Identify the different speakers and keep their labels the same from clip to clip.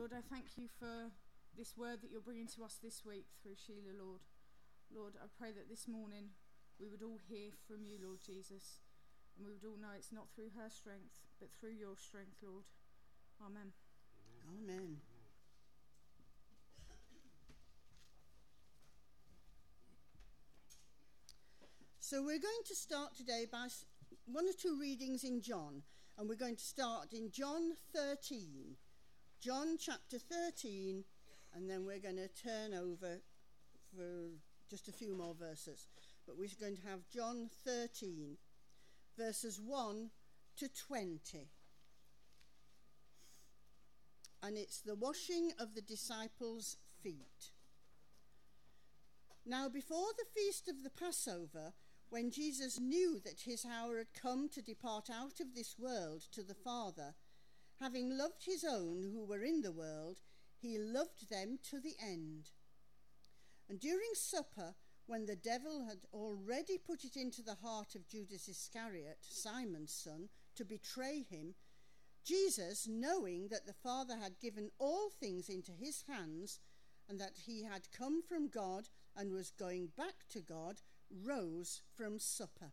Speaker 1: Lord, I thank you for this word that you're bringing to us this week through Sheila, Lord. Lord, I pray that this morning we would all hear from you, Lord Jesus, and we would all know it's not through her strength, but through your strength, Lord. Amen.
Speaker 2: Amen. So we're going to start today by one or two readings in John, and we're going to start in John 13. John chapter 13, and then we're going to turn over for just a few more verses. But we're going to have John 13, verses 1 to 20. And it's the washing of the disciples' feet. Now, before the feast of the Passover, when Jesus knew that his hour had come to depart out of this world to the Father, Having loved his own who were in the world, he loved them to the end. And during supper, when the devil had already put it into the heart of Judas Iscariot, Simon's son, to betray him, Jesus, knowing that the Father had given all things into his hands, and that he had come from God and was going back to God, rose from supper.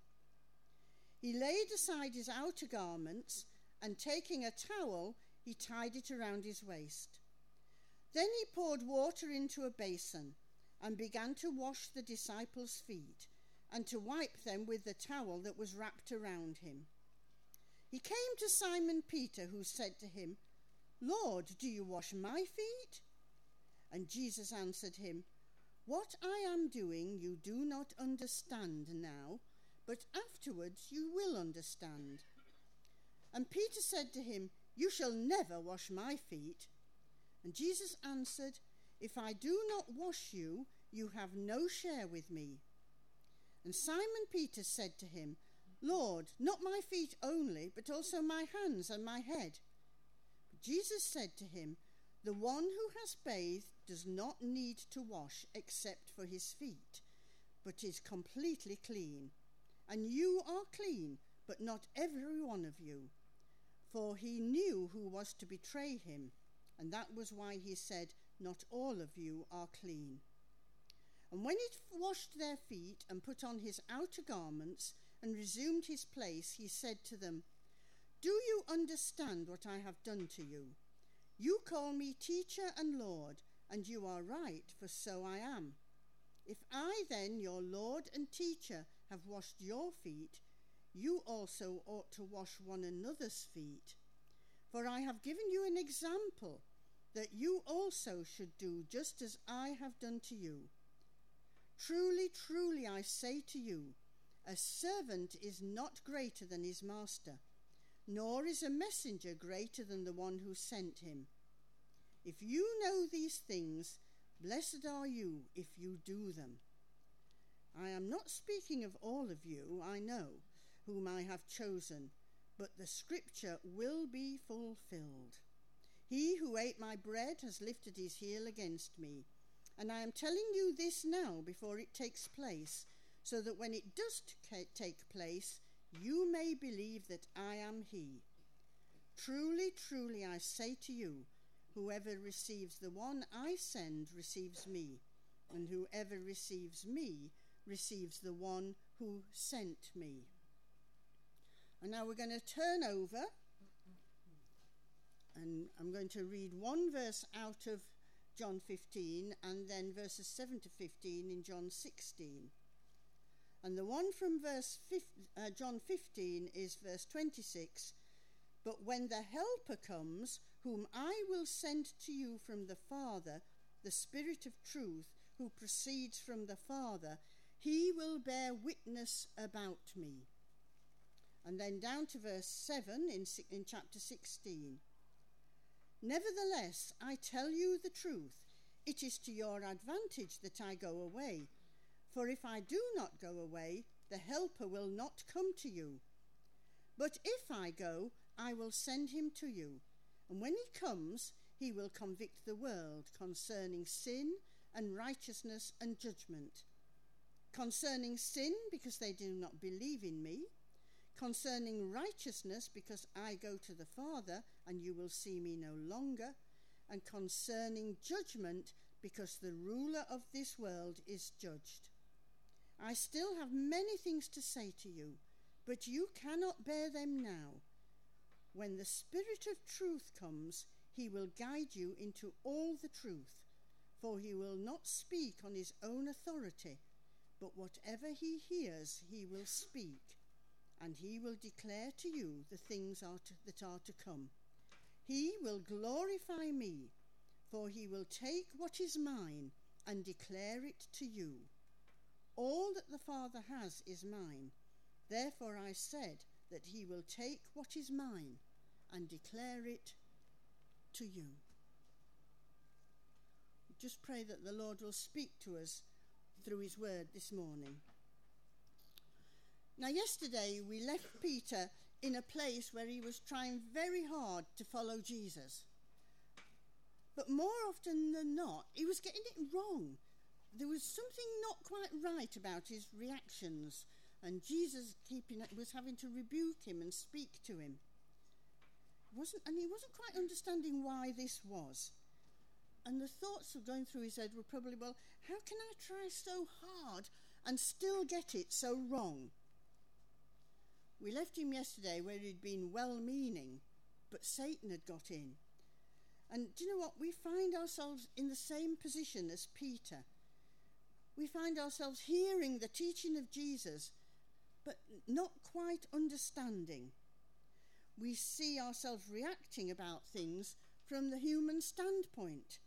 Speaker 2: He laid aside his outer garments and taking a towel, he tied it around his waist. Then he poured water into a basin and began to wash the disciples' feet and to wipe them with the towel that was wrapped around him. He came to Simon Peter, who said to him, Lord, do you wash my feet? And Jesus answered him, What I am doing you do not understand now, but afterwards you will understand. And Peter said to him, You shall never wash my feet. And Jesus answered, If I do not wash you, you have no share with me. And Simon Peter said to him, Lord, not my feet only, but also my hands and my head. But Jesus said to him, The one who has bathed does not need to wash except for his feet, but is completely clean. And you are clean, but not every one of you for he knew who was to betray him, and that was why he said, Not all of you are clean. And when he washed their feet and put on his outer garments and resumed his place, he said to them, Do you understand what I have done to you? You call me teacher and Lord, and you are right, for so I am. If I then, your Lord and teacher, have washed your feet, you also ought to wash one another's feet. For I have given you an example that you also should do just as I have done to you. Truly, truly, I say to you, a servant is not greater than his master, nor is a messenger greater than the one who sent him. If you know these things, blessed are you if you do them. I am not speaking of all of you, I know whom I have chosen, but the scripture will be fulfilled. He who ate my bread has lifted his heel against me. And I am telling you this now before it takes place, so that when it does take place, you may believe that I am he. Truly, truly, I say to you, whoever receives the one I send receives me, and whoever receives me receives the one who sent me. And now we're going to turn over and I'm going to read one verse out of John 15 and then verses 7 to 15 in John 16. And the one from verse 15, uh, John 15 is verse 26. But when the Helper comes, whom I will send to you from the Father, the Spirit of truth, who proceeds from the Father, he will bear witness about me. And then down to verse 7 in, in chapter 16. Nevertheless, I tell you the truth. It is to your advantage that I go away. For if I do not go away, the Helper will not come to you. But if I go, I will send him to you. And when he comes, he will convict the world concerning sin and righteousness and judgment. Concerning sin, because they do not believe in me concerning righteousness, because I go to the Father and you will see me no longer, and concerning judgment, because the ruler of this world is judged. I still have many things to say to you, but you cannot bear them now. When the Spirit of truth comes, he will guide you into all the truth, for he will not speak on his own authority, but whatever he hears, he will speak, and he will declare to you the things are to, that are to come. He will glorify me, for he will take what is mine and declare it to you. All that the Father has is mine. Therefore I said that he will take what is mine and declare it to you. Just pray that the Lord will speak to us through his word this morning. Now, yesterday we left Peter in a place where he was trying very hard to follow Jesus. But more often than not, he was getting it wrong. There was something not quite right about his reactions, and Jesus keeping, was having to rebuke him and speak to him. Wasn't, and he wasn't quite understanding why this was. And the thoughts of going through his head were probably, well, how can I try so hard and still get it so wrong? We left him yesterday where he'd been well meaning, but Satan had got in. And do you know what? We find ourselves in the same position as Peter. We find ourselves hearing the teaching of Jesus, but not quite understanding. We see ourselves reacting about things from the human standpoint,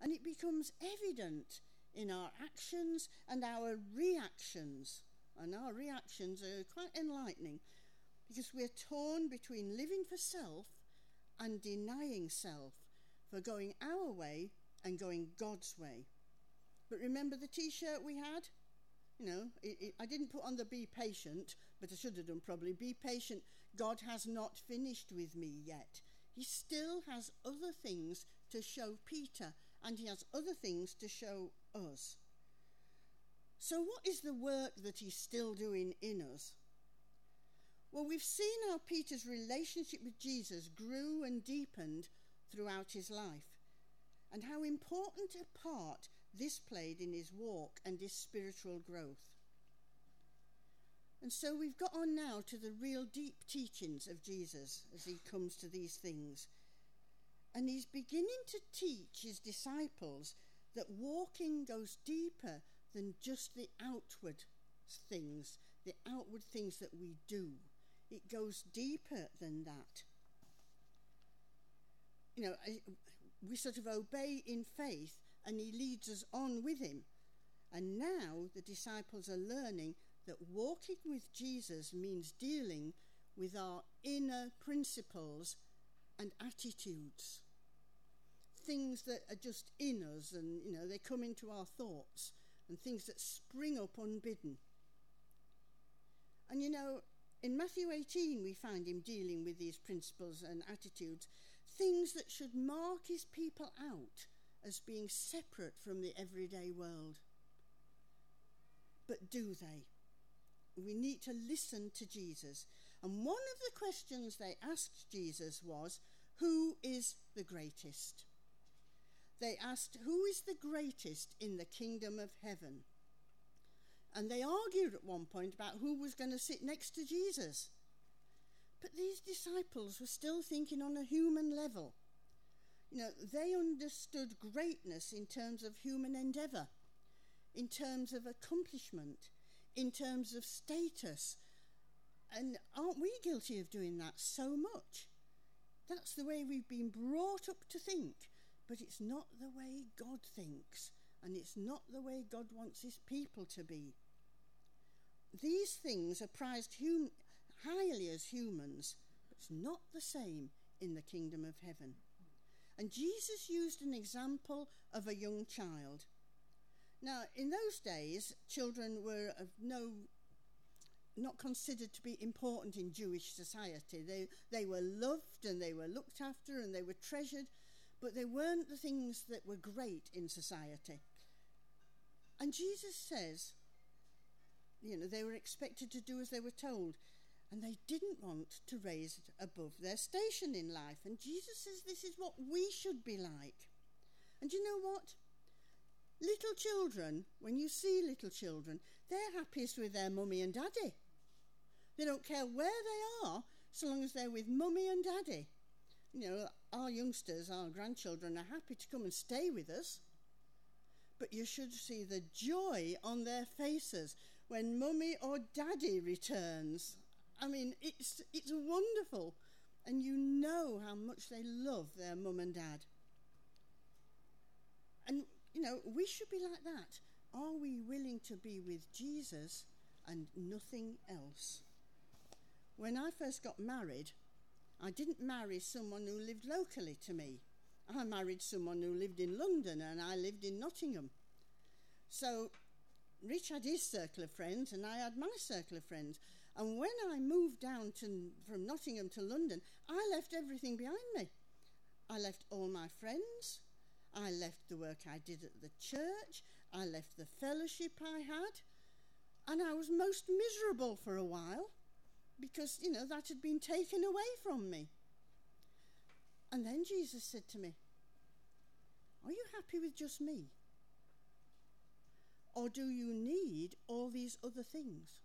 Speaker 2: and it becomes evident in our actions and our reactions. And our reactions are quite enlightening because we're torn between living for self and denying self, for going our way and going God's way. But remember the t shirt we had? You know, it, it, I didn't put on the be patient, but I should have done probably. Be patient. God has not finished with me yet. He still has other things to show Peter, and he has other things to show us. So, what is the work that he's still doing in us? Well, we've seen how Peter's relationship with Jesus grew and deepened throughout his life, and how important a part this played in his walk and his spiritual growth. And so we've got on now to the real deep teachings of Jesus as he comes to these things. And he's beginning to teach his disciples that walking goes deeper than just the outward things, the outward things that we do. It goes deeper than that. You know, we sort of obey in faith and he leads us on with him. And now the disciples are learning that walking with Jesus means dealing with our inner principles and attitudes. Things that are just in us and, you know, they come into our thoughts and things that spring up unbidden. And, you know, in Matthew 18, we find him dealing with these principles and attitudes, things that should mark his people out as being separate from the everyday world. But do they? We need to listen to Jesus. And one of the questions they asked Jesus was, Who is the greatest? They asked, Who is the greatest in the kingdom of heaven? And they argued at one point about who was going to sit next to Jesus. But these disciples were still thinking on a human level. You know, they understood greatness in terms of human endeavour, in terms of accomplishment, in terms of status. And aren't we guilty of doing that so much? That's the way we've been brought up to think, but it's not the way God thinks, and it's not the way God wants his people to be. These things are prized hum- highly as humans, but it's not the same in the kingdom of heaven. And Jesus used an example of a young child. Now, in those days, children were of no not considered to be important in Jewish society. They, they were loved and they were looked after and they were treasured, but they weren't the things that were great in society. And Jesus says, you know, they were expected to do as they were told. And they didn't want to raise above their station in life. And Jesus says this is what we should be like. And you know what? Little children, when you see little children, they're happiest with their mummy and daddy. They don't care where they are, so long as they're with mummy and daddy. You know, our youngsters, our grandchildren are happy to come and stay with us. But you should see the joy on their faces when mummy or daddy returns. I mean, it's, it's wonderful. And you know how much they love their mum and dad. And, you know, we should be like that. Are we willing to be with Jesus and nothing else? When I first got married, I didn't marry someone who lived locally to me. I married someone who lived in London and I lived in Nottingham. So Rich had his circle of friends and I had my circle of friends. And when I moved down to, from Nottingham to London, I left everything behind me. I left all my friends. I left the work I did at the church. I left the fellowship I had. And I was most miserable for a while because, you know, that had been taken away from me. And then Jesus said to me, Are you happy with just me? Or do you need all these other things?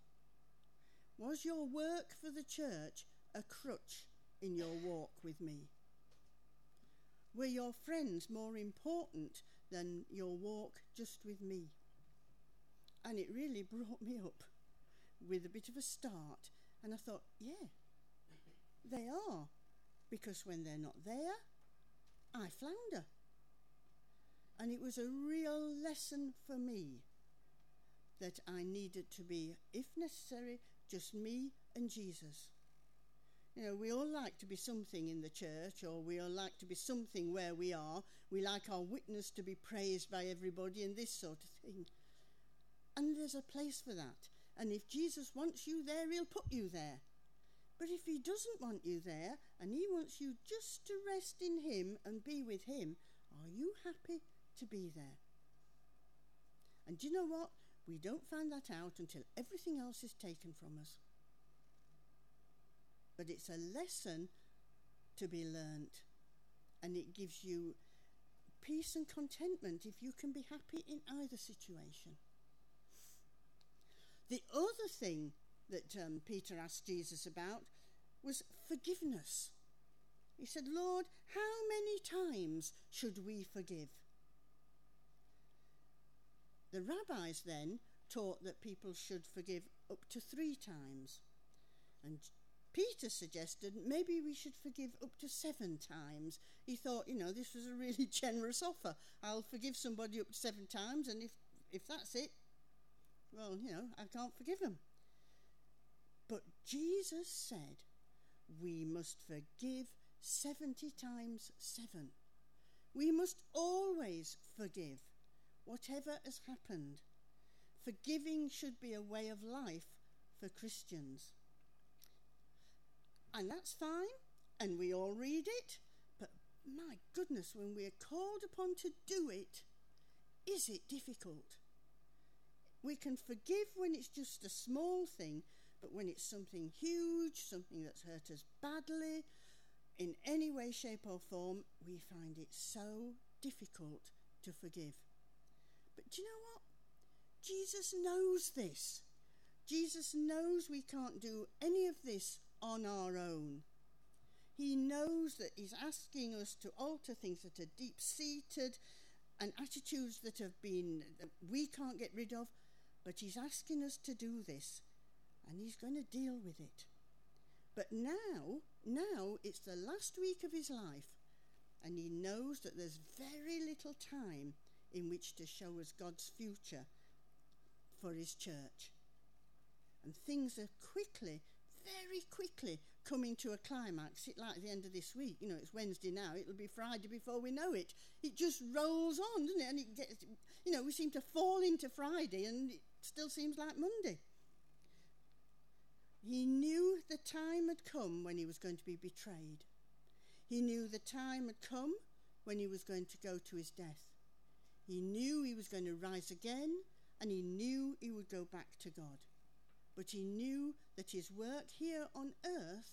Speaker 2: Was your work for the church a crutch in your walk with me? Were your friends more important than your walk just with me? And it really brought me up with a bit of a start. And I thought, yeah, they are. Because when they're not there, I flounder. And it was a real lesson for me that I needed to be, if necessary, just me and Jesus. You know, we all like to be something in the church, or we all like to be something where we are. We like our witness to be praised by everybody and this sort of thing. And there's a place for that. And if Jesus wants you there, he'll put you there. But if he doesn't want you there and he wants you just to rest in him and be with him, are you happy to be there? And do you know what? We don't find that out until everything else is taken from us. But it's a lesson to be learnt, and it gives you peace and contentment if you can be happy in either situation. The other thing that um, Peter asked Jesus about was forgiveness. He said, Lord, how many times should we forgive? The rabbis then taught that people should forgive up to three times. And Peter suggested maybe we should forgive up to seven times. He thought, you know, this was a really generous offer. I'll forgive somebody up to seven times, and if, if that's it, well, you know, I can't forgive them. But Jesus said we must forgive 70 times seven. We must always forgive whatever has happened. Forgiving should be a way of life for Christians. And that's fine, and we all read it, but my goodness, when we're called upon to do it, is it difficult? We can forgive when it's just a small thing, but when it's something huge, something that's hurt us badly, in any way, shape, or form, we find it so difficult to forgive. But do you know what? Jesus knows this. Jesus knows we can't do any of this on our own. He knows that He's asking us to alter things that are deep seated and attitudes that have been that we can't get rid of, but He's asking us to do this and He's going to deal with it. But now, now it's the last week of His life, and He knows that there's very little time in which to show us God's future for His church. And things are quickly, very quickly coming to a climax. It like the end of this week. You know, it's Wednesday now. It'll be Friday before we know it. It just rolls on, doesn't it? And it gets, you know, we seem to fall into Friday, and still seems like Monday. He knew the time had come when he was going to be betrayed. He knew the time had come when he was going to go to his death. He knew he was going to rise again and he knew he would go back to God. but he knew that his work here on earth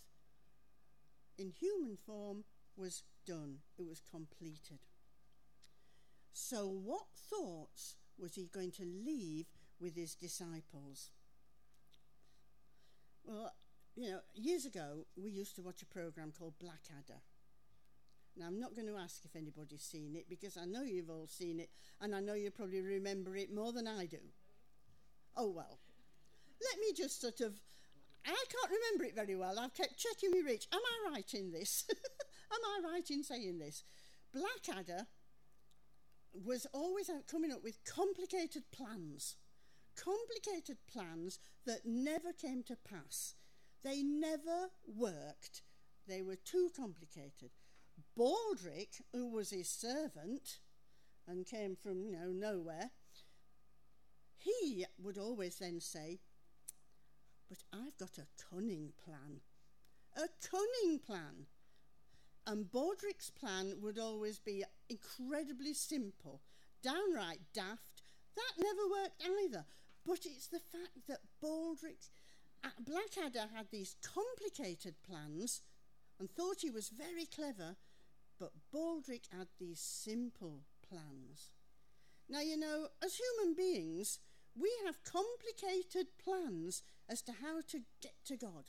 Speaker 2: in human form was done, it was completed. So, what thoughts was he going to leave with his disciples? Well, you know, years ago, we used to watch a program called Blackadder. Now, I'm not going to ask if anybody's seen it because I know you've all seen it and I know you probably remember it more than I do. Oh, well. Let me just sort of. I can't remember it very well. I've kept checking with Rich. Am I right in this? Am I right in saying this? Blackadder was always out coming up with complicated plans. Complicated plans that never came to pass. They never worked. They were too complicated. Baldrick, who was his servant and came from, you know, nowhere, he would always then say, But I've got a cunning plan. A cunning plan. And Baldrick's plan would always be incredibly simple, downright daft. That never worked either. But it's the fact that Baldrick's uh, Blackadder had these complicated plans and thought he was very clever, but Baldrick had these simple plans. Now, you know, as human beings, we have complicated plans as to how to get to God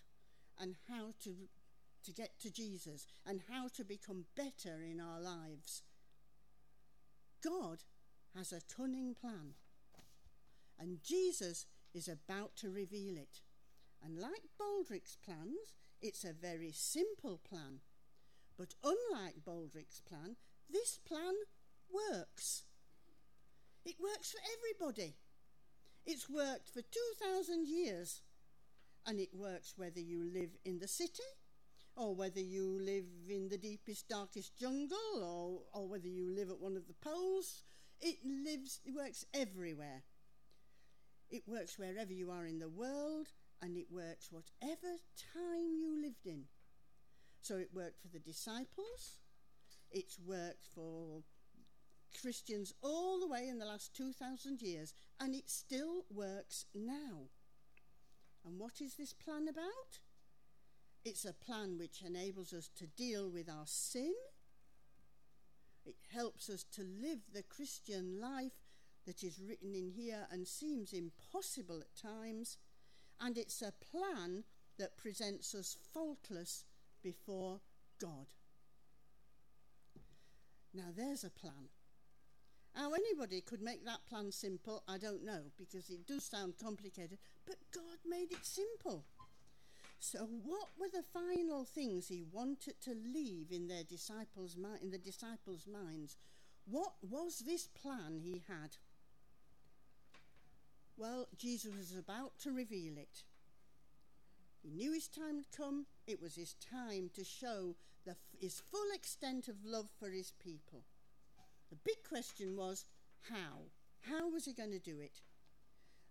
Speaker 2: and how to, to get to Jesus and how to become better in our lives. God has a cunning plan, and Jesus is about to reveal it. And like Baldrick's plans, it's a very simple plan. But unlike Baldrick's plan, this plan works. It works for everybody. It's worked for 2,000 years. And it works whether you live in the city or whether you live in the deepest, darkest jungle or, or whether you live at one of the poles. It lives, it works everywhere. It works wherever you are in the world and it works whatever time you lived in. So it worked for the disciples, it's worked for Christians all the way in the last 2,000 years, and it still works now. And what is this plan about? It's a plan which enables us to deal with our sin. It helps us to live the Christian life that is written in here and seems impossible at times. And it's a plan that presents us faultless before God. Now, there's a plan. How anybody could make that plan simple, I don't know, because it does sound complicated, but God made it simple. So, what were the final things he wanted to leave in their disciples' in the disciples' minds? What was this plan he had? Well, Jesus was about to reveal it. He knew his time had come. It was his time to show the, his full extent of love for his people. The big question was how? How was he going to do it?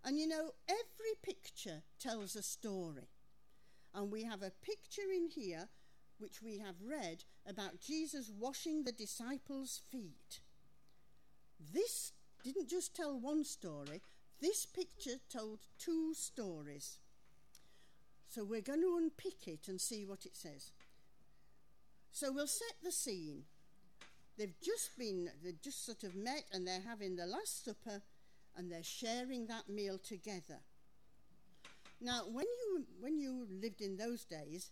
Speaker 2: And you know, every picture tells a story. And we have a picture in here which we have read about Jesus washing the disciples' feet. This didn't just tell one story, this picture told two stories. So we're going to unpick it and see what it says. So we'll set the scene. They've just been, they've just sort of met and they're having the Last Supper and they're sharing that meal together. Now, when you, when you lived in those days,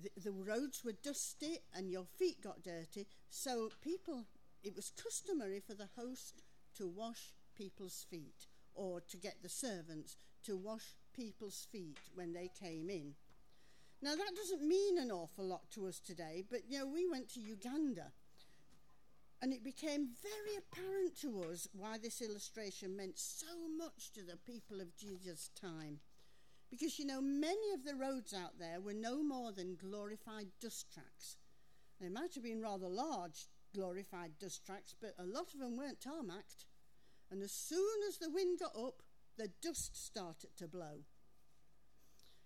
Speaker 2: the, the roads were dusty and your feet got dirty, so people, it was customary for the host to wash people's feet or to get the servants to wash people's feet when they came in. Now, that doesn't mean an awful lot to us today, but you know, we went to Uganda and it became very apparent to us why this illustration meant so much to the people of Jesus' time. Because, you know, many of the roads out there were no more than glorified dust tracks. They might have been rather large glorified dust tracks, but a lot of them weren't tarmacked. And as soon as the wind got up, the dust started to blow.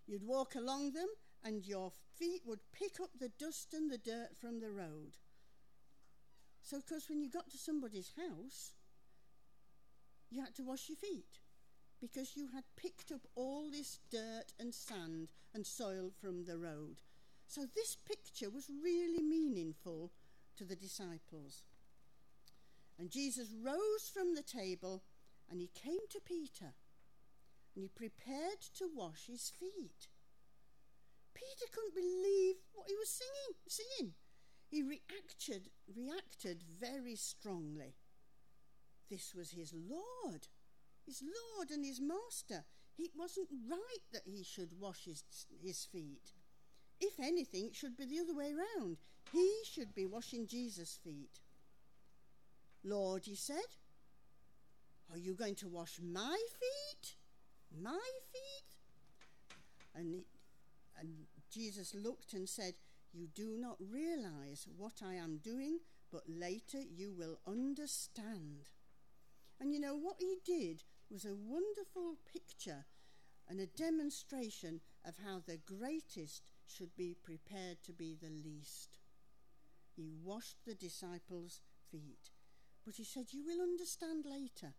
Speaker 2: You'd walk along them, and your feet would pick up the dust and the dirt from the road. So, of course, when you got to somebody's house, you had to wash your feet. because you had picked up all this dirt and sand and soil from the road. So this picture was really meaningful to the disciples. And Jesus rose from the table and he came to Peter and he prepared to wash his feet. Peter couldn't believe what he was singing, seeing. He reacted, reacted very strongly. This was his Lord, his Lord and his Master. It wasn't right that he should wash his, his feet. If anything, it should be the other way round. He should be washing Jesus' feet. Lord, he said, are you going to wash my feet? My feet? And, and Jesus looked and said, You do not realize what I am doing, but later you will understand. And you know, what he did was a wonderful picture and a demonstration of how the greatest should be prepared to be the least. He washed the disciples' feet. But he said, You will understand later.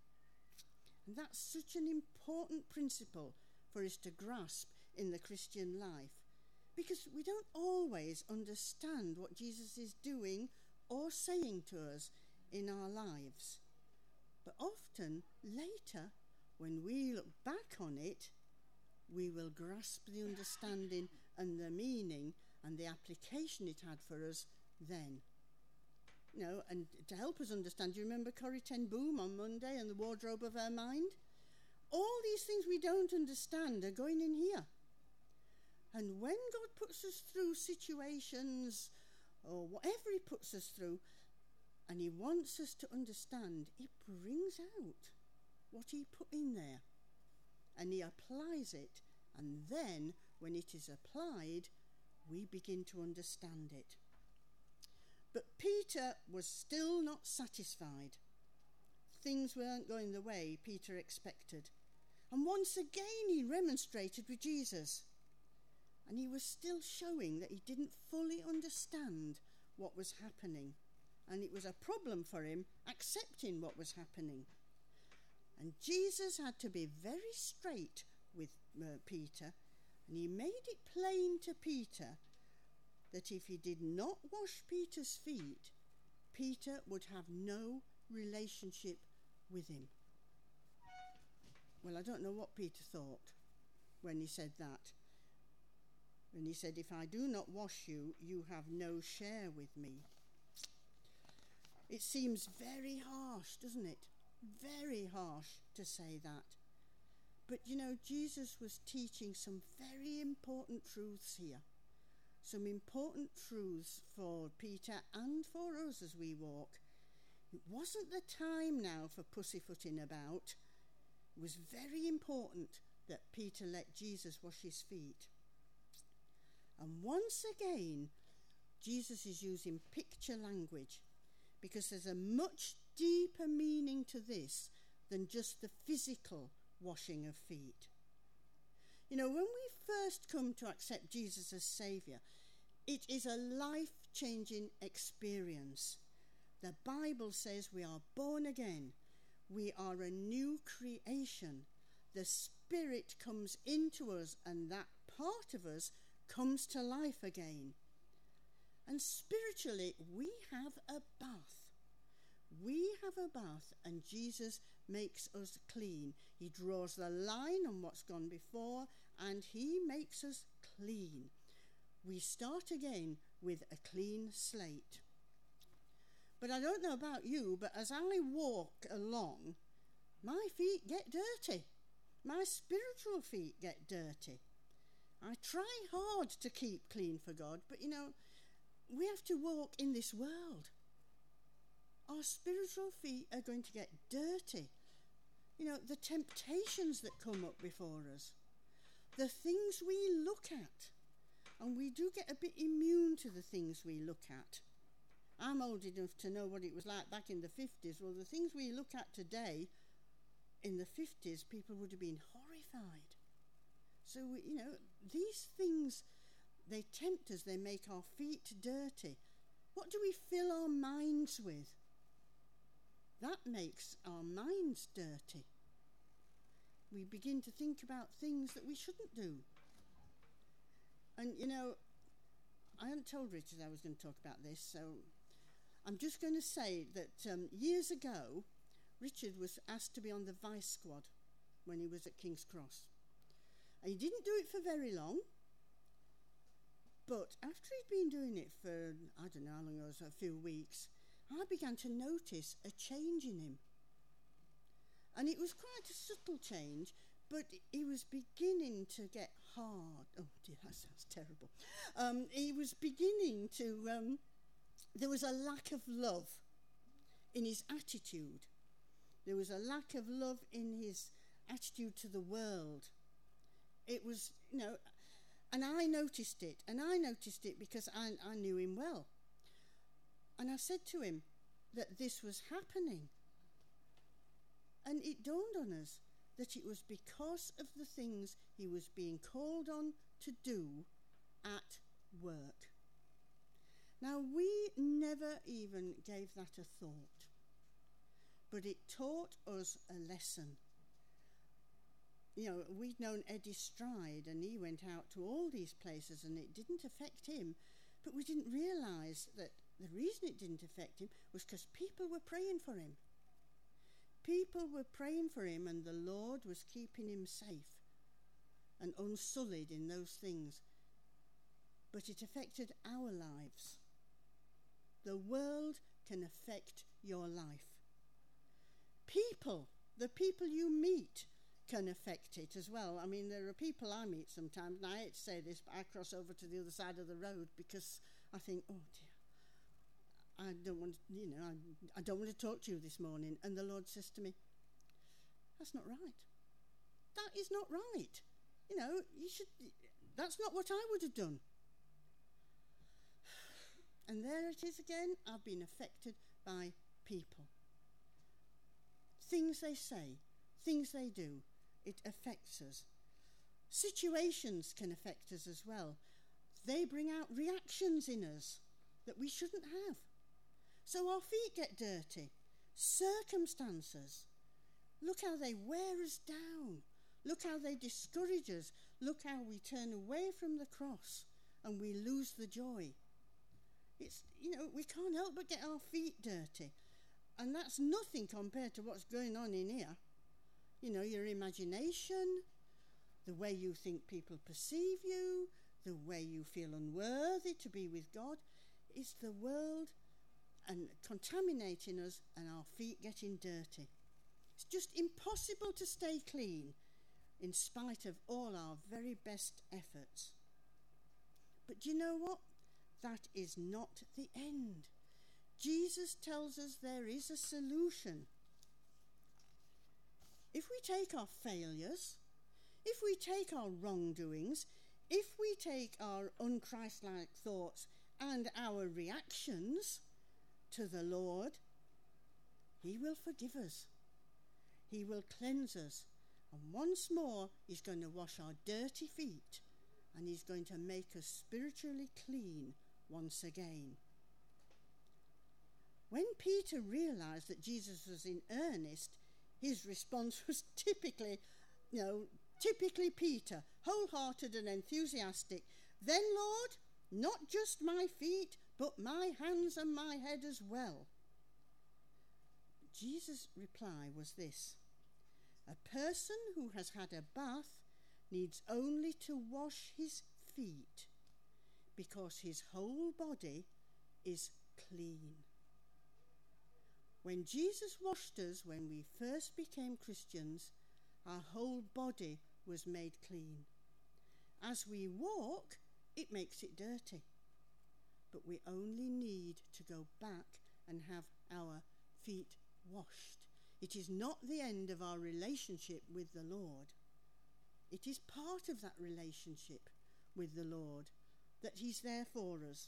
Speaker 2: And that's such an important principle for us to grasp in the Christian life because we don't always understand what Jesus is doing or saying to us in our lives. But often later, when we look back on it, we will grasp the understanding and the meaning and the application it had for us then. You know, and to help us understand, do you remember Corrie Ten Boom on Monday and the wardrobe of her mind? All these things we don't understand are going in here. And when God puts us through situations or whatever He puts us through, and He wants us to understand, He brings out what He put in there and He applies it. And then, when it is applied, we begin to understand it. But Peter was still not satisfied. Things weren't going the way Peter expected. And once again he remonstrated with Jesus. And he was still showing that he didn't fully understand what was happening. And it was a problem for him accepting what was happening. And Jesus had to be very straight with uh, Peter. And he made it plain to Peter that if he did not wash Peter's feet, Peter would have no relationship with him. Well, I don't know what Peter thought when he said that. When he said, If I do not wash you, you have no share with me. It seems very harsh, doesn't it? Very harsh to say that. But you know, Jesus was teaching some very important truths here some important truths for Peter and for us as we walk. It wasn't the time now for pussyfooting about. It was very important that Peter let Jesus wash his feet. And once again, Jesus is using picture language because there's a much deeper meaning to this than just the physical washing of feet. You know, when we first come to accept Jesus as Saviour, it is a life changing experience. The Bible says we are born again, we are a new creation. The Spirit comes into us, and that part of us comes to life again. And spiritually, we have a bath. We have a bath, and Jesus makes us clean. He draws the line on what's gone before, and He makes us clean. We start again with a clean slate. But I don't know about you, but as I walk along, my feet get dirty. My spiritual feet get dirty. I try hard to keep clean for God, but you know, we have to walk in this world. Our spiritual feet are going to get dirty. You know, the temptations that come up before us, the things we look at, and we do get a bit immune to the things we look at. I'm old enough to know what it was like back in the 50s. Well, the things we look at today, in the 50s, people would have been horrified. So, you know, these things, they tempt us, they make our feet dirty. What do we fill our minds with? That makes our minds dirty. We begin to think about things that we shouldn't do. And you know, I hadn't told Richard I was going to talk about this, so I'm just going to say that um, years ago, Richard was asked to be on the vice squad when he was at King's Cross. And he didn't do it for very long, but after he'd been doing it for, I don't know how long it was, a few weeks, I began to notice a change in him. And it was quite a subtle change, but he was beginning to get hard. Oh dear, that sounds terrible. Um, he was beginning to, um, there was a lack of love in his attitude. There was a lack of love in his attitude to the world. It was, you know, and I noticed it, and I noticed it because I, I knew him well. And I said to him that this was happening. And it dawned on us that it was because of the things he was being called on to do at work. Now, we never even gave that a thought, but it taught us a lesson. You know, we'd known Eddie Stride, and he went out to all these places, and it didn't affect him, but we didn't realise that the reason it didn't affect him was because people were praying for him. People were praying for him, and the Lord was keeping him safe and unsullied in those things. But it affected our lives. The world can affect your life. People, the people you meet, can affect it as well. I mean, there are people I meet sometimes, and I hate to say this, but I cross over to the other side of the road because I think, oh dear, I don't want to, you know, I, I don't want to talk to you this morning. And the Lord says to me, That's not right. That is not right. You know, you should, that's not what I would have done. And there it is again. I've been affected by people. Things they say, things they do, it affects us. Situations can affect us as well. They bring out reactions in us that we shouldn't have. So our feet get dirty. Circumstances. Look how they wear us down. Look how they discourage us. Look how we turn away from the cross and we lose the joy. It's, you know, we can't help but get our feet dirty. And that's nothing compared to what's going on in here. You know, your imagination, the way you think people perceive you, the way you feel unworthy to be with God. It's the world and contaminating us and our feet getting dirty. It's just impossible to stay clean in spite of all our very best efforts. But do you know what? That is not the end. Jesus tells us there is a solution. If we take our failures, if we take our wrongdoings, if we take our unchristlike thoughts and our reactions, to the Lord, He will forgive us. He will cleanse us. And once more, He's going to wash our dirty feet and He's going to make us spiritually clean once again. When Peter realized that Jesus was in earnest, his response was typically, you know, typically Peter, wholehearted and enthusiastic. Then, Lord, not just my feet, but my hands and my head as well. Jesus' reply was this A person who has had a bath needs only to wash his feet because his whole body is clean. When Jesus washed us when we first became Christians, our whole body was made clean. As we walk, it makes it dirty but we only need to go back and have our feet washed. It is not the end of our relationship with the Lord. It is part of that relationship with the Lord that He's there for us.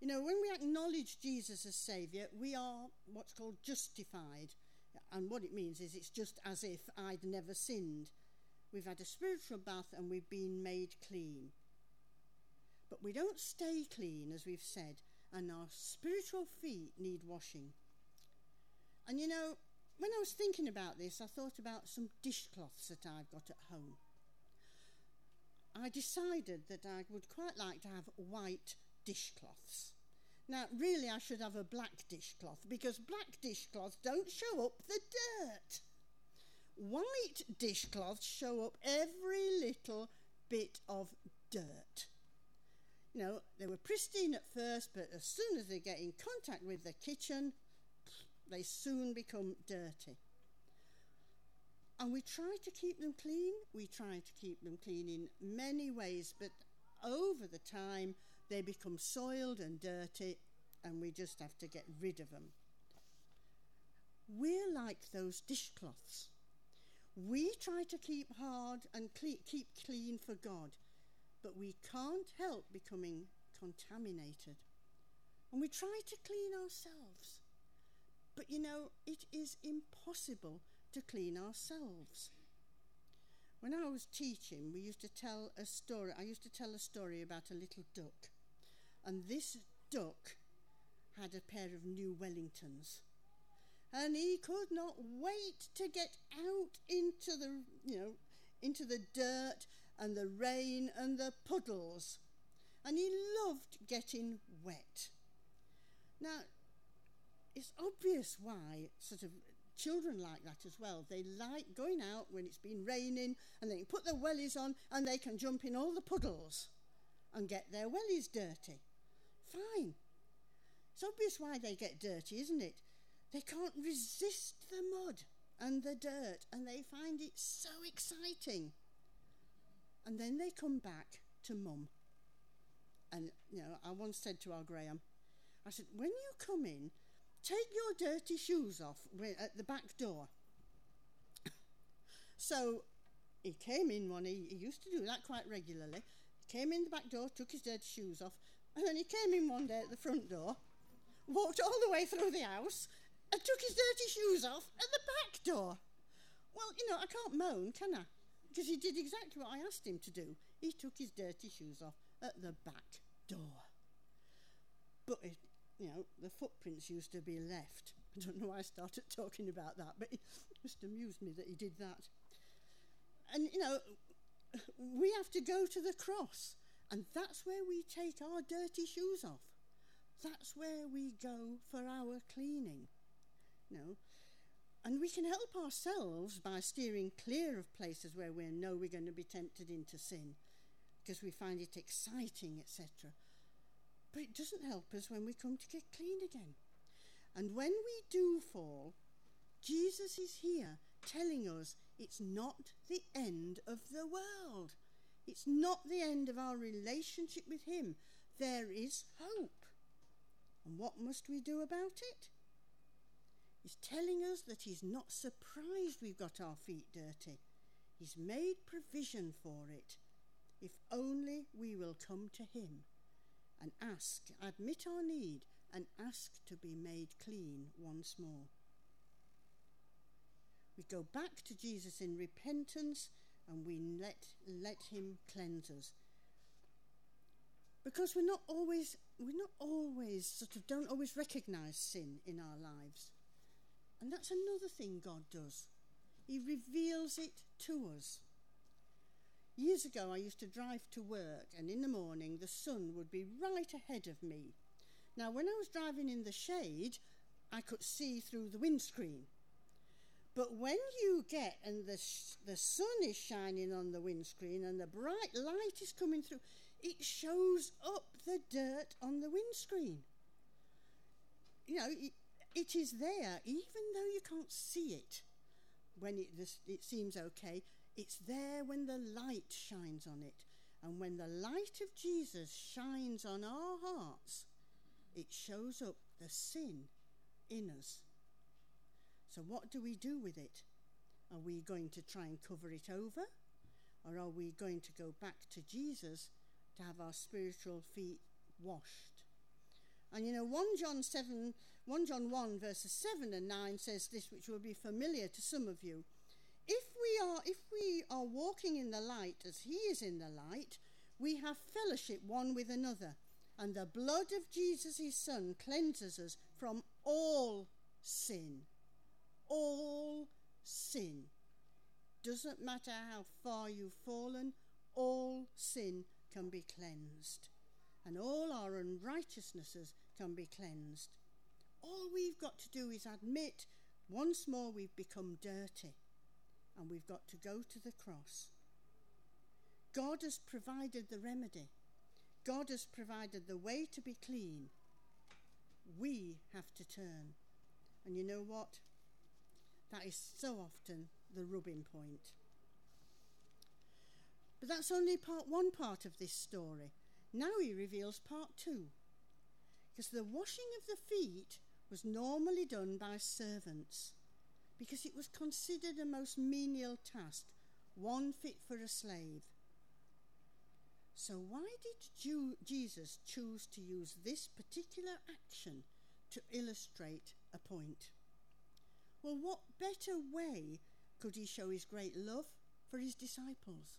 Speaker 2: You know, when we acknowledge Jesus as Saviour, we are what's called justified. And what it means is it's just as if I'd never sinned. We've had a spiritual bath and we've been made clean. But we don't stay clean, as we've said, and our spiritual feet need washing. And you know, when I was thinking about this, I thought about some dishcloths that I've got at home. I decided that I would quite like to have white dishcloths. Now, really, I should have a black dishcloth because black dishcloths don't show up the dirt. White dishcloths show up every little bit of dirt. You know, they were pristine at first, but as soon as they get in contact with the kitchen, they soon become dirty. And we try to keep them clean. We try to keep them clean in many ways, but over the time, they become soiled and dirty, and we just have to get rid of them. We're like those dishcloths. We try to keep hard and keep clean for God, but we can't help becoming contaminated. And we try to clean ourselves. But you know, it is impossible to clean ourselves. When I was teaching, we used to tell a story. I used to tell a story about a little duck. And this duck had a pair of new Wellingtons. And he could not wait to get out into the, you know, into the dirt and the rain and the puddles. And he loved getting wet. Now, it's obvious why sort of children like that as well. They like going out when it's been raining and they can put their wellies on and they can jump in all the puddles and get their wellies dirty. Fine. It's obvious why they get dirty, isn't it? They can't resist the mud and the dirt and they find it so exciting. And then they come back to mum. And, you know, I once said to our Graham, I said, when you come in, take your dirty shoes off at the back door. so he came in one, he, he used to do that quite regularly. He came in the back door, took his dirty shoes off, and then he came in one day at the front door, walked all the way through the house, and took his dirty shoes off at the back door. Well, you know, I can't moan, can I? Because he did exactly what I asked him to do. He took his dirty shoes off at the back door. But it, you know, the footprints used to be left. I don't know why I started talking about that, but it just amused me that he did that. And, you know, we have to go to the cross, and that's where we take our dirty shoes off. That's where we go for our cleaning. You know, and we can help ourselves by steering clear of places where we know we're going to be tempted into sin because we find it exciting, etc. But it doesn't help us when we come to get clean again. And when we do fall, Jesus is here telling us it's not the end of the world. It's not the end of our relationship with Him. There is hope. And what must we do about it? He's telling us that He's not surprised we've got our feet dirty. He's made provision for it. If only we will come to Him and ask, admit our need, and ask to be made clean once more. We go back to Jesus in repentance and we let, let him cleanse us. Because we're not always, we're not always, sort of, don't always recognize sin in our lives. And that's another thing God does. He reveals it to us. Years ago, I used to drive to work, and in the morning, the sun would be right ahead of me. Now, when I was driving in the shade, I could see through the windscreen. But when you get and the, sh- the sun is shining on the windscreen and the bright light is coming through, it shows up the dirt on the windscreen. You know, it, it is there, even though you can't see it when it, it seems okay. It's there when the light shines on it. And when the light of Jesus shines on our hearts, it shows up the sin in us. So, what do we do with it? Are we going to try and cover it over? Or are we going to go back to Jesus to have our spiritual feet washed? And you know, 1 John 7, 1 John 1 verses 7 and 9 says this, which will be familiar to some of you. If we are if we are walking in the light as he is in the light, we have fellowship one with another, and the blood of Jesus his son cleanses us from all sin. all sin. Doesn't matter how far you've fallen, all sin can be cleansed. And all our unrighteousnesses can be cleansed. All we've got to do is admit once more we've become dirty and we've got to go to the cross. God has provided the remedy. God has provided the way to be clean. We have to turn. And you know what? That is so often the rubbing point. But that's only part one part of this story. Now he reveals part two. Because the washing of the feet was normally done by servants, because it was considered a most menial task, one fit for a slave. So, why did Jesus choose to use this particular action to illustrate a point? Well, what better way could he show his great love for his disciples?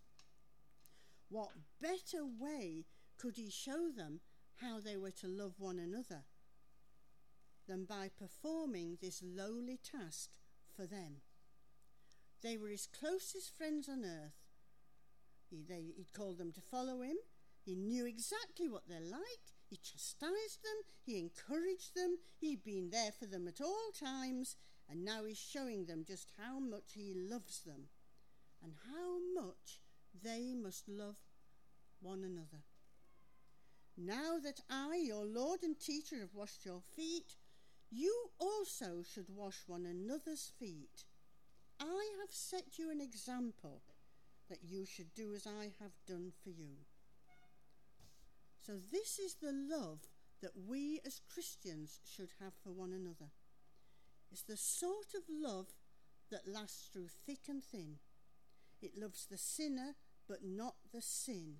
Speaker 2: What better way could he show them how they were to love one another than by performing this lowly task for them? They were his closest friends on earth. He, they, he'd called them to follow him. He knew exactly what they're like. He chastised them. He encouraged them. He'd been there for them at all times. And now he's showing them just how much he loves them and how much they must love one another. Now that I, your Lord and teacher, have washed your feet, you also should wash one another's feet. I have set you an example that you should do as I have done for you. So, this is the love that we as Christians should have for one another. It's the sort of love that lasts through thick and thin. It loves the sinner, but not the sin.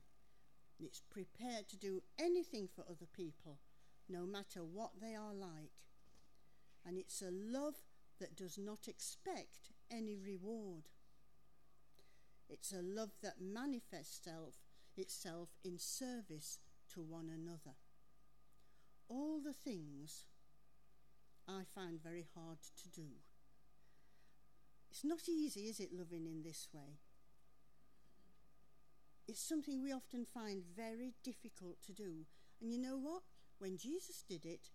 Speaker 2: It's prepared to do anything for other people, no matter what they are like. And it's a love that does not expect any reward. It's a love that manifests self, itself in service to one another. All the things I find very hard to do. It's not easy, is it, loving in this way? It's something we often find very difficult to do. And you know what? When Jesus did it,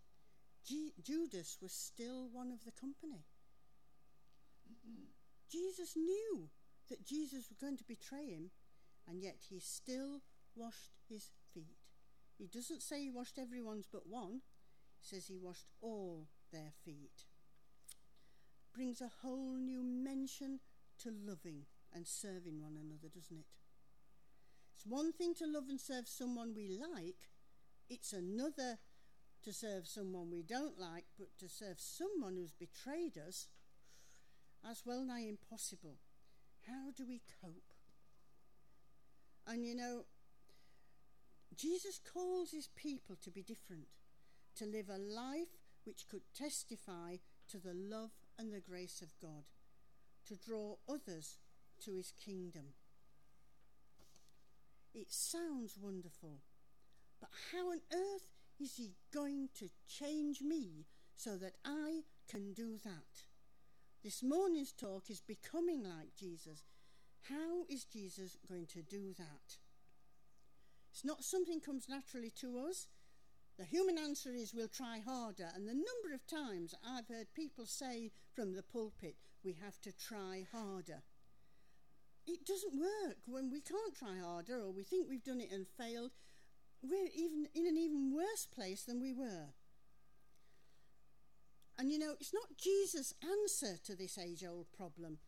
Speaker 2: G- Judas was still one of the company. Jesus knew that Jesus was going to betray him, and yet he still washed his feet. He doesn't say he washed everyone's but one, he says he washed all their feet. Brings a whole new mention to loving and serving one another, doesn't it? It's one thing to love and serve someone we like, it's another to serve someone we don't like, but to serve someone who's betrayed us, that's well nigh impossible. How do we cope? And you know, Jesus calls his people to be different, to live a life which could testify to the love and the grace of God, to draw others to his kingdom. It sounds wonderful, but how on earth is he going to change me so that I can do that? This morning's talk is becoming like Jesus. How is Jesus going to do that? It's not something comes naturally to us. The human answer is we'll try harder. And the number of times I've heard people say from the pulpit, we have to try harder. It doesn't work when we can't try harder or we think we've done it and failed. We're even in an even worse place than we were. And you know, it's not Jesus' answer to this age old problem.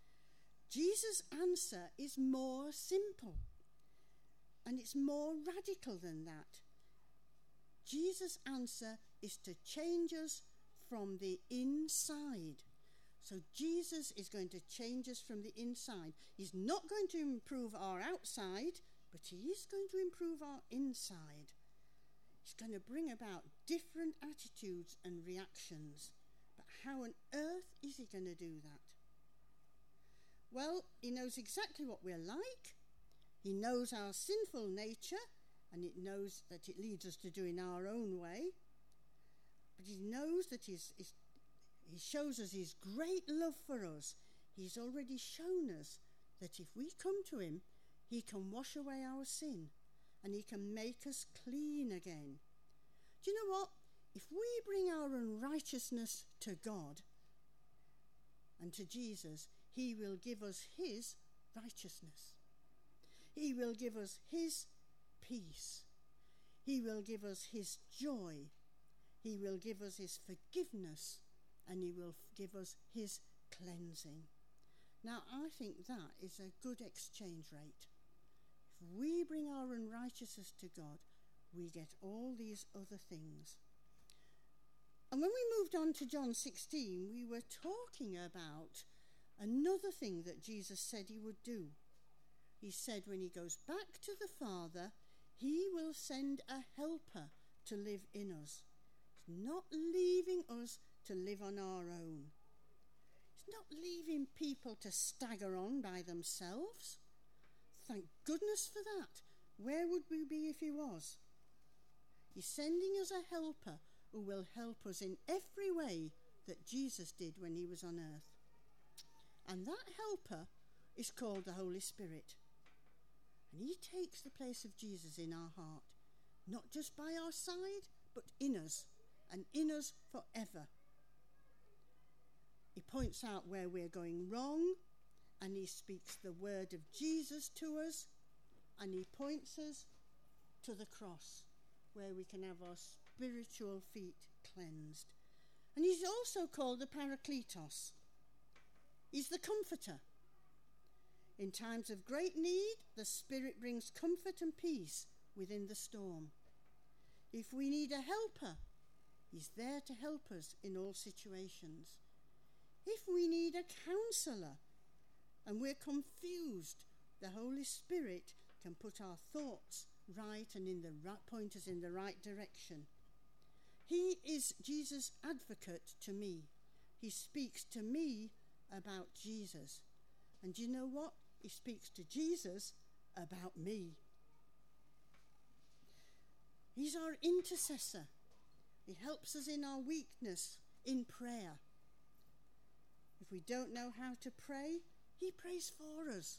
Speaker 2: Jesus' answer is more simple and it's more radical than that. Jesus' answer is to change us from the inside. So Jesus is going to change us from the inside. He's not going to improve our outside, but he is going to improve our inside. He's going to bring about different attitudes and reactions. But how on earth is he going to do that? Well, he knows exactly what we're like. He knows our sinful nature and it knows that it leads us to do in our own way. But he knows that he's, he's, He shows us his great love for us. He's already shown us that if we come to him, he can wash away our sin and he can make us clean again. Do you know what? If we bring our unrighteousness to God and to Jesus, he will give us his righteousness. He will give us his peace. He will give us his joy. He will give us his forgiveness. And he will give us his cleansing. Now, I think that is a good exchange rate. If we bring our unrighteousness to God, we get all these other things. And when we moved on to John 16, we were talking about another thing that Jesus said he would do. He said when he goes back to the Father, he will send a helper to live in us. Not leaving us to live on our own. It's not leaving people to stagger on by themselves. Thank goodness for that. Where would we be if he was? He's sending us a helper who will help us in every way that Jesus did when he was on earth. And that helper is called the Holy Spirit. And he takes the place of Jesus in our heart, not just by our side, but in us, and in us forever. He points out where we're going wrong, and he speaks the word of Jesus to us, and he points us to the cross, where we can have our spiritual feet cleansed. And he's also called the Parakletos. He's the comforter. In times of great need, the Spirit brings comfort and peace within the storm. If we need a helper, He's there to help us in all situations. If we need a counselor and we're confused, the Holy Spirit can put our thoughts right and in the right, point us in the right direction. He is Jesus' advocate to me. He speaks to me about Jesus. And you know what? He speaks to Jesus about me. He's our intercessor. He helps us in our weakness in prayer. If we don't know how to pray, He prays for us.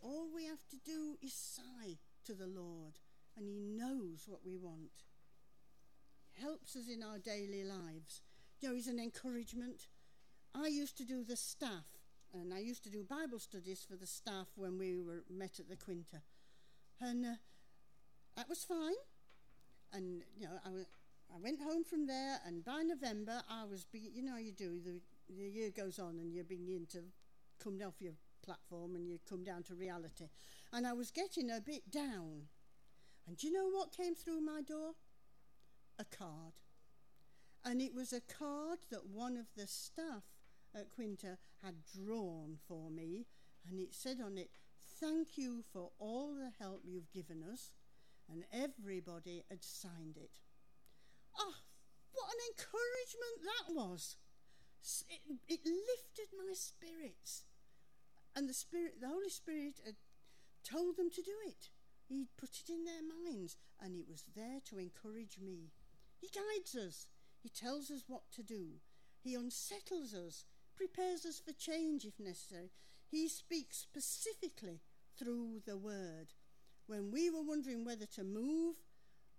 Speaker 2: All we have to do is sigh to the Lord, and He knows what we want. He helps us in our daily lives. You know, He's an encouragement. I used to do the staff, and I used to do Bible studies for the staff when we were met at the Quinta, and uh, that was fine. And you know, I, I went home from there, and by November, I was, be- you know, you do the the year goes on, and you're beginning to come off your platform, and you come down to reality. And I was getting a bit down. And do you know what came through my door? A card. And it was a card that one of the staff at Quinta had drawn for me, and it said on it, Thank you for all the help you've given us. And everybody had signed it. Oh, what an encouragement that was! It, it lifted my spirits. And the Spirit, the Holy Spirit had told them to do it. He'd put it in their minds, and it was there to encourage me. He guides us. He tells us what to do. He unsettles us, prepares us for change if necessary. He speaks specifically through the word. When we were wondering whether to move,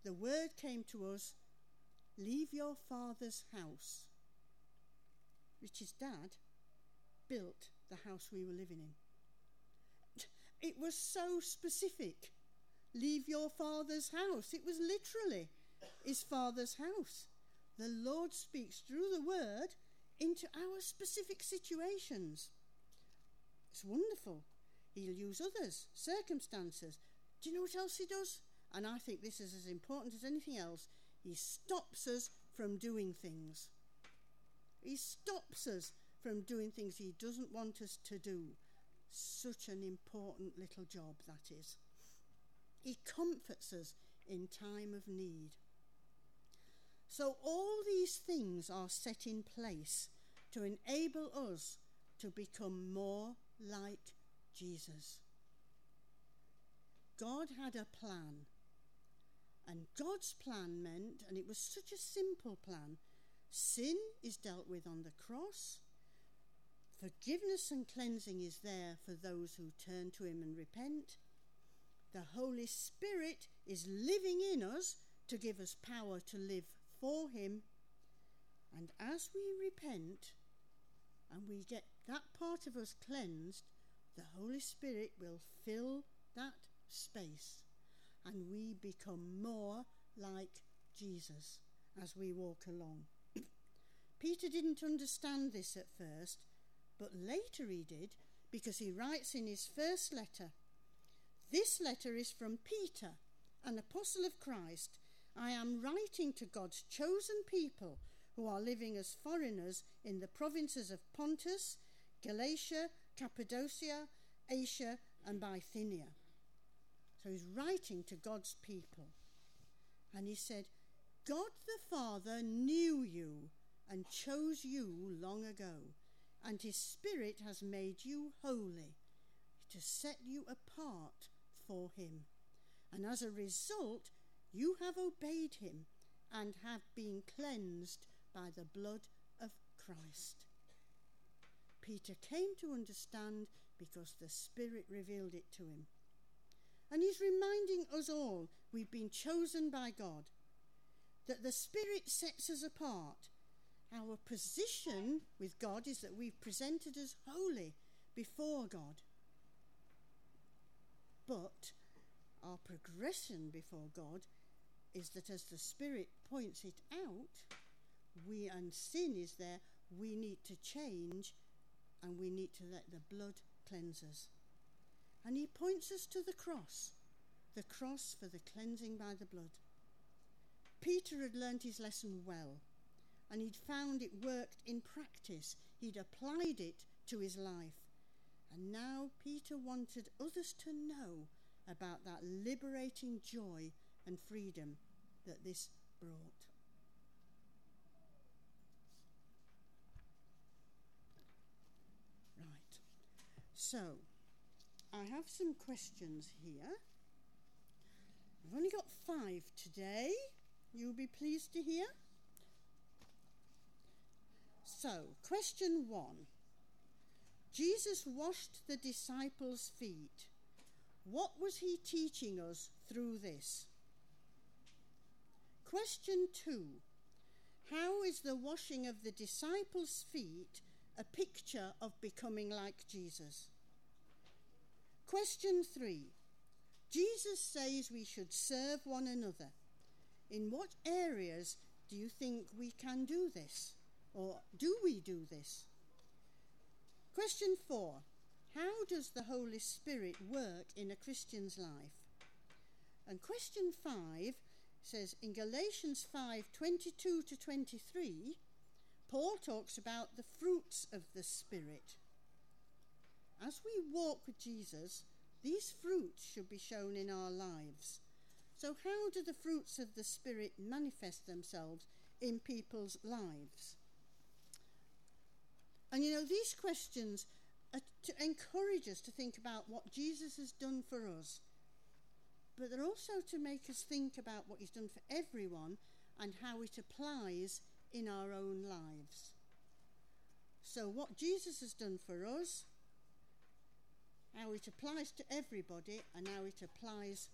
Speaker 2: the word came to us leave your father's house. Richard's dad built the house we were living in. It was so specific. Leave your father's house. It was literally his father's house. The Lord speaks through the word into our specific situations. It's wonderful. He'll use others, circumstances. Do you know what else he does? And I think this is as important as anything else. He stops us from doing things. He stops us from doing things he doesn't want us to do. Such an important little job that is. He comforts us in time of need. So, all these things are set in place to enable us to become more like Jesus. God had a plan, and God's plan meant, and it was such a simple plan, Sin is dealt with on the cross. Forgiveness and cleansing is there for those who turn to Him and repent. The Holy Spirit is living in us to give us power to live for Him. And as we repent and we get that part of us cleansed, the Holy Spirit will fill that space and we become more like Jesus as we walk along. Peter didn't understand this at first, but later he did because he writes in his first letter This letter is from Peter, an apostle of Christ. I am writing to God's chosen people who are living as foreigners in the provinces of Pontus, Galatia, Cappadocia, Asia, and Bithynia. So he's writing to God's people. And he said, God the Father knew you and chose you long ago, and his Spirit has made you holy to set you apart for him. And as a result, you have obeyed him and have been cleansed by the blood of Christ. Peter came to understand because the Spirit revealed it to him. And he's reminding us all we've been chosen by God, that the Spirit sets us apart. Our position with God is that we've presented as holy before God. But our progression before God is that as the Spirit points it out, we and sin is there, we need to change and we need to let the blood cleanse us. And he points us to the cross, the cross for the cleansing by the blood. Peter had learnt his lesson well, and he'd found it worked in practice. He'd applied it to his life. And now Peter wanted others to know about that liberating joy and freedom that this brought. Right. So, I have some questions here. I've only got five today. You'll be pleased to hear. So, question one Jesus washed the disciples' feet. What was he teaching us through this? Question two How is the washing of the disciples' feet a picture of becoming like Jesus? Question three Jesus says we should serve one another. In what areas do you think we can do this? Or do we do this? Question four How does the Holy Spirit work in a Christian's life? And question five says in Galatians 5 22 to 23, Paul talks about the fruits of the Spirit. As we walk with Jesus, these fruits should be shown in our lives. So, how do the fruits of the Spirit manifest themselves in people's lives? And you know, these questions are to encourage us to think about what Jesus has done for us, but they're also to make us think about what he's done for everyone and how it applies in our own lives. So, what Jesus has done for us how it applies to everybody and how it applies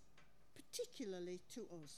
Speaker 2: particularly to us.